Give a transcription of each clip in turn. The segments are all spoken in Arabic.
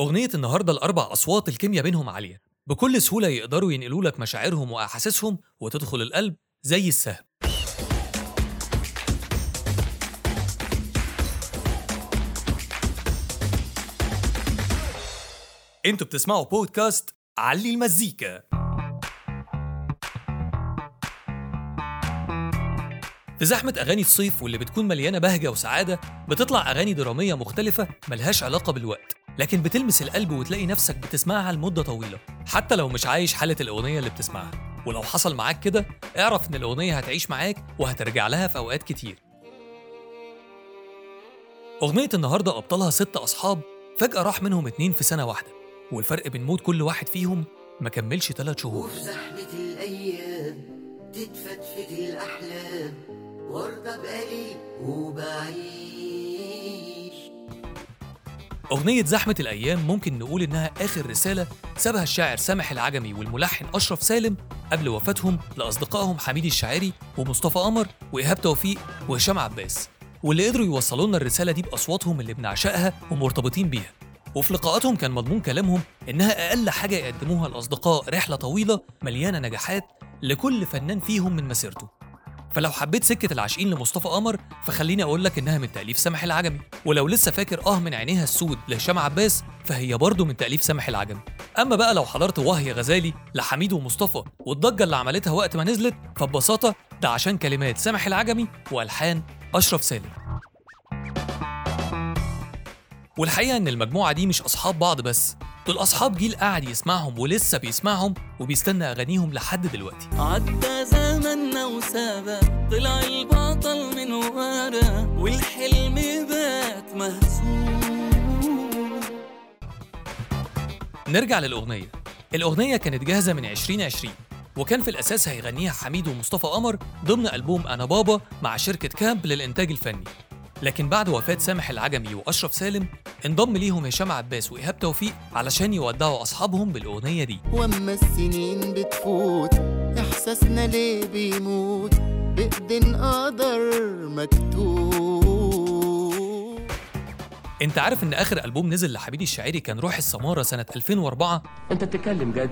أغنية النهاردة الأربع أصوات الكيمياء بينهم عالية. بكل سهولة يقدروا ينقلوا لك مشاعرهم وأحاسيسهم وتدخل القلب زي السهم. أنتوا بتسمعوا بودكاست علي المزيكا. في زحمة أغاني الصيف واللي بتكون مليانة بهجة وسعادة بتطلع أغاني درامية مختلفة ملهاش علاقة بالوقت. لكن بتلمس القلب وتلاقي نفسك بتسمعها لمدة طويلة حتى لو مش عايش حالة الأغنية اللي بتسمعها. ولو حصل معاك كده اعرف إن الأغنية هتعيش معاك وهترجع لها في أوقات كتير. أغنية النهاردة أبطالها ست أصحاب فجأة راح منهم اتنين في سنة واحدة. والفرق بين موت كل واحد فيهم ما كملش تلات شهور. وفي زحمة الأيام تتفتفت الأحلام وارضى بقليل وبعيش أغنية زحمة الأيام ممكن نقول إنها آخر رسالة سابها الشاعر سامح العجمي والملحن أشرف سالم قبل وفاتهم لأصدقائهم حميد الشاعري ومصطفى قمر وإيهاب توفيق وهشام عباس واللي قدروا يوصلوا لنا الرسالة دي بأصواتهم اللي بنعشقها ومرتبطين بيها. وفي لقاءاتهم كان مضمون كلامهم إنها أقل حاجة يقدموها الأصدقاء رحلة طويلة مليانة نجاحات لكل فنان فيهم من مسيرته. فلو حبيت سكة العاشقين لمصطفى قمر فخليني أقول لك إنها من تأليف سامح العجمي. ولو لسه فاكر آه من عينيها السود لهشام عباس فهي برضه من تأليف سامح العجمي. أما بقى لو حضرت وهي غزالي لحميد ومصطفى والضجة اللي عملتها وقت ما نزلت فببساطة ده عشان كلمات سامح العجمي وألحان أشرف سالم. والحقيقة إن المجموعة دي مش أصحاب بعض بس دول أصحاب جيل قاعد يسمعهم ولسه بيسمعهم وبيستنى أغانيهم لحد دلوقتي. وسابا طلع البطل من ورا والحلم بات مهزوم. نرجع للأغنية. الأغنية كانت جاهزة من 2020 وكان في الأساس هيغنيها حميد ومصطفى قمر ضمن ألبوم أنا بابا مع شركة كامب للإنتاج الفني. لكن بعد وفاة سامح العجمي وأشرف سالم انضم ليهم هشام عباس وإيهاب توفيق علشان يودعوا أصحابهم بالأغنية دي. وأما السنين بتفوت إحساسنا ليه بيموت؟ بإيدين قدر مكتوب. أنت عارف إن آخر ألبوم نزل لحميد الشاعري كان روح السمارة سنة 2004 أنت بتتكلم جد.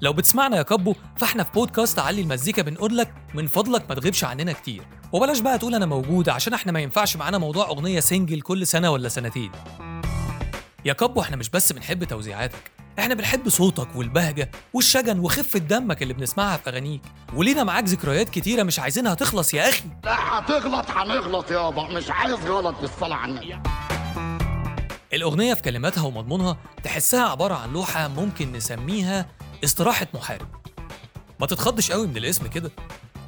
لو بتسمعنا يا كابو فإحنا في بودكاست علي المزيكا بنقول لك من فضلك ما تغيبش عننا كتير. وبلاش بقى تقول أنا موجود عشان إحنا ما ينفعش معانا موضوع أغنية سنجل كل سنة ولا سنتين. يا كابو إحنا مش بس بنحب توزيعاتك. إحنا بنحب صوتك والبهجة والشجن وخفه دمك اللي بنسمعها في أغانيك. ولينا معاك ذكريات كتيرة مش عايزينها تخلص يا أخي. لا هتغلط هنغلط يابا مش عايز غلط بالصلاة على النبي. الأغنية في كلماتها ومضمونها تحسها عبارة عن لوحة ممكن نسميها استراحة محارب. ما تتخضش قوي من الاسم كده.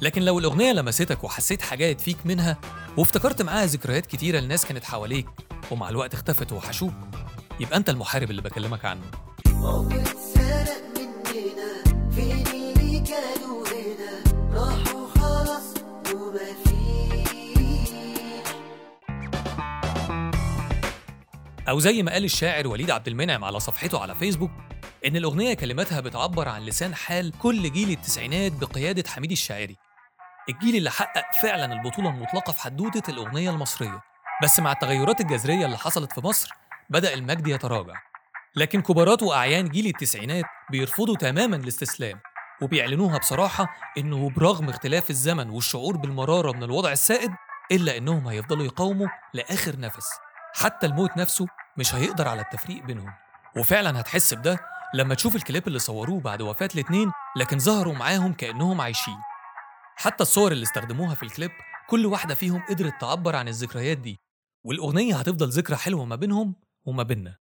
لكن لو الأغنية لمستك وحسيت حاجات فيك منها وافتكرت معاها ذكريات كتيرة لناس كانت حواليك ومع الوقت اختفت وحشوك يبقى أنت المحارب اللي بكلمك عنه. أو زي ما قال الشاعر وليد عبد المنعم على صفحته على فيسبوك إن الأغنية كلماتها بتعبر عن لسان حال كل جيل التسعينات بقيادة حميد الشاعري. الجيل اللي حقق فعلا البطولة المطلقة في حدوتة الأغنية المصرية. بس مع التغيرات الجذرية اللي حصلت في مصر بدأ المجد يتراجع. لكن كبارات وأعيان جيل التسعينات بيرفضوا تماما الاستسلام وبيعلنوها بصراحة إنه برغم اختلاف الزمن والشعور بالمرارة من الوضع السائد إلا إنهم هيفضلوا يقاوموا لآخر نفس. حتى الموت نفسه مش هيقدر على التفريق بينهم. وفعلا هتحس بده لما تشوف الكليب اللي صوروه بعد وفاة الاتنين لكن ظهروا معاهم كأنهم عايشين. حتى الصور اللي استخدموها في الكليب كل واحدة فيهم قدرت تعبر عن الذكريات دي والأغنية هتفضل ذكرى حلوة ما بينهم وما بيننا.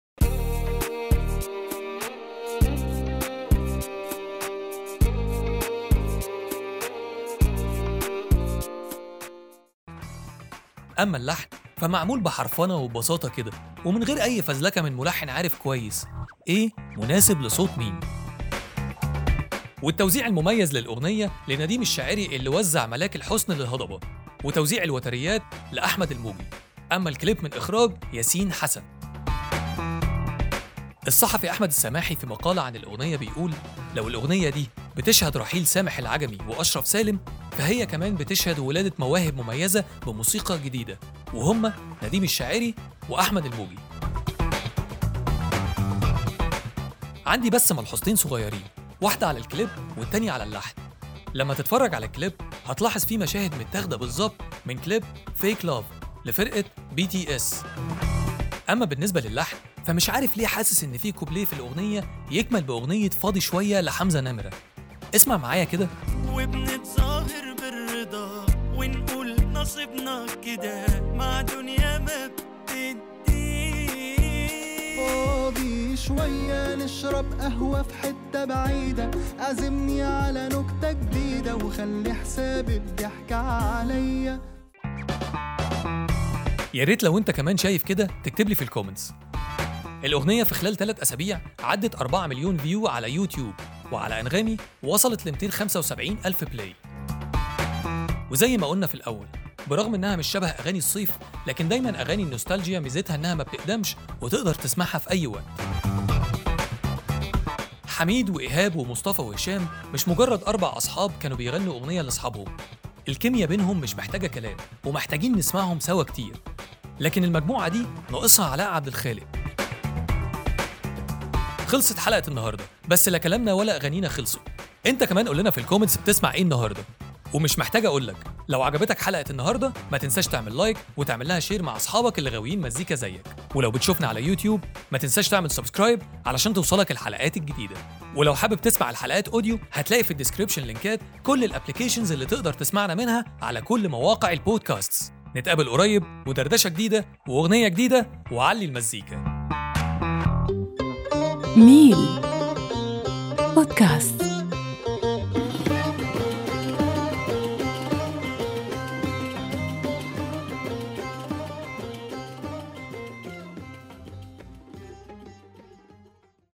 أما اللحن فمعمول بحرفنة وببساطة كده ومن غير أي فزلكة من ملحن عارف كويس. إيه؟ مناسب لصوت مين؟ والتوزيع المميز للأغنية لنديم الشاعري اللي وزع ملاك الحسن للهضبة وتوزيع الوتريات لأحمد الموجي. أما الكليب من إخراج ياسين حسن. الصحفي أحمد السماحي في مقالة عن الأغنية بيقول لو الأغنية دي بتشهد رحيل سامح العجمي وأشرف سالم فهي كمان بتشهد ولادة مواهب مميزة بموسيقى جديدة وهم نديم الشاعري وأحمد الموجي. عندي بس ملحوظتين صغيرين واحدة على الكليب والتانية على اللحن. لما تتفرج على الكليب هتلاحظ فيه مشاهد متاخدة بالظبط من كليب Fake Love لفرقة BTS أما بالنسبة للحن فمش عارف ليه حاسس إن في كوبليه في الأغنية بيكمل بأغنية فاضي شوية لحمزة نمرة. اسمع معايا كده. وبنتظاهر بالرضا ونقول نصيبنا كده. مع دنيا ما بتدي فاضي شوية نشرب قهوة في حتة بعيدة. عزمني على نكتة جديدة وخلي حساب الضحكة عليا. يا ريت لو انت كمان شايف كده تكتب لي في ال comments الأغنية في خلال ثلاث أسابيع عدت 4 مليون view على يوتيوب. وعلى أنغامي وصلت ل 275 ألف بلاي وزي ما قلنا في الأول برغم إنها مش شبه أغاني الصيف لكن دايما أغاني النوستالجيا ميزتها إنها ما بتقدمش وتقدر تسمعها في أي وقت. حميد وإيهاب ومصطفى وهشام مش مجرد أربع أصحاب كانوا بيغنوا أغنية لأصحابهم. الكيمياء بينهم مش محتاجة كلام ومحتاجين نسمعهم سوا كتير. لكن المجموعة دي ناقصها علاء عبد الخالق. خلصت حلقة النهاردة بس لا كلامنا ولا أغانينا خلصوا. أنت كمان قول لنا في ال comments بتسمع إيه النهاردة. ومش محتاج أقول لك لو عجبتك حلقة النهاردة ما تنساش تعمل like وتعمل لها share مع أصحابك اللي غاويين مزيكا زيك. ولو بتشوفنا على يوتيوب ما تنساش تعمل subscribe علشان توصلك الحلقات الجديدة. ولو حابب تسمع الحلقات audio هتلاقي في ال description لينكات كل ال applications اللي تقدر تسمعنا منها على كل مواقع البودكاست نتقابل قريب ودردشة جديدة وأغنية جديدة وعلي المزيكا. ميل. بودكاست.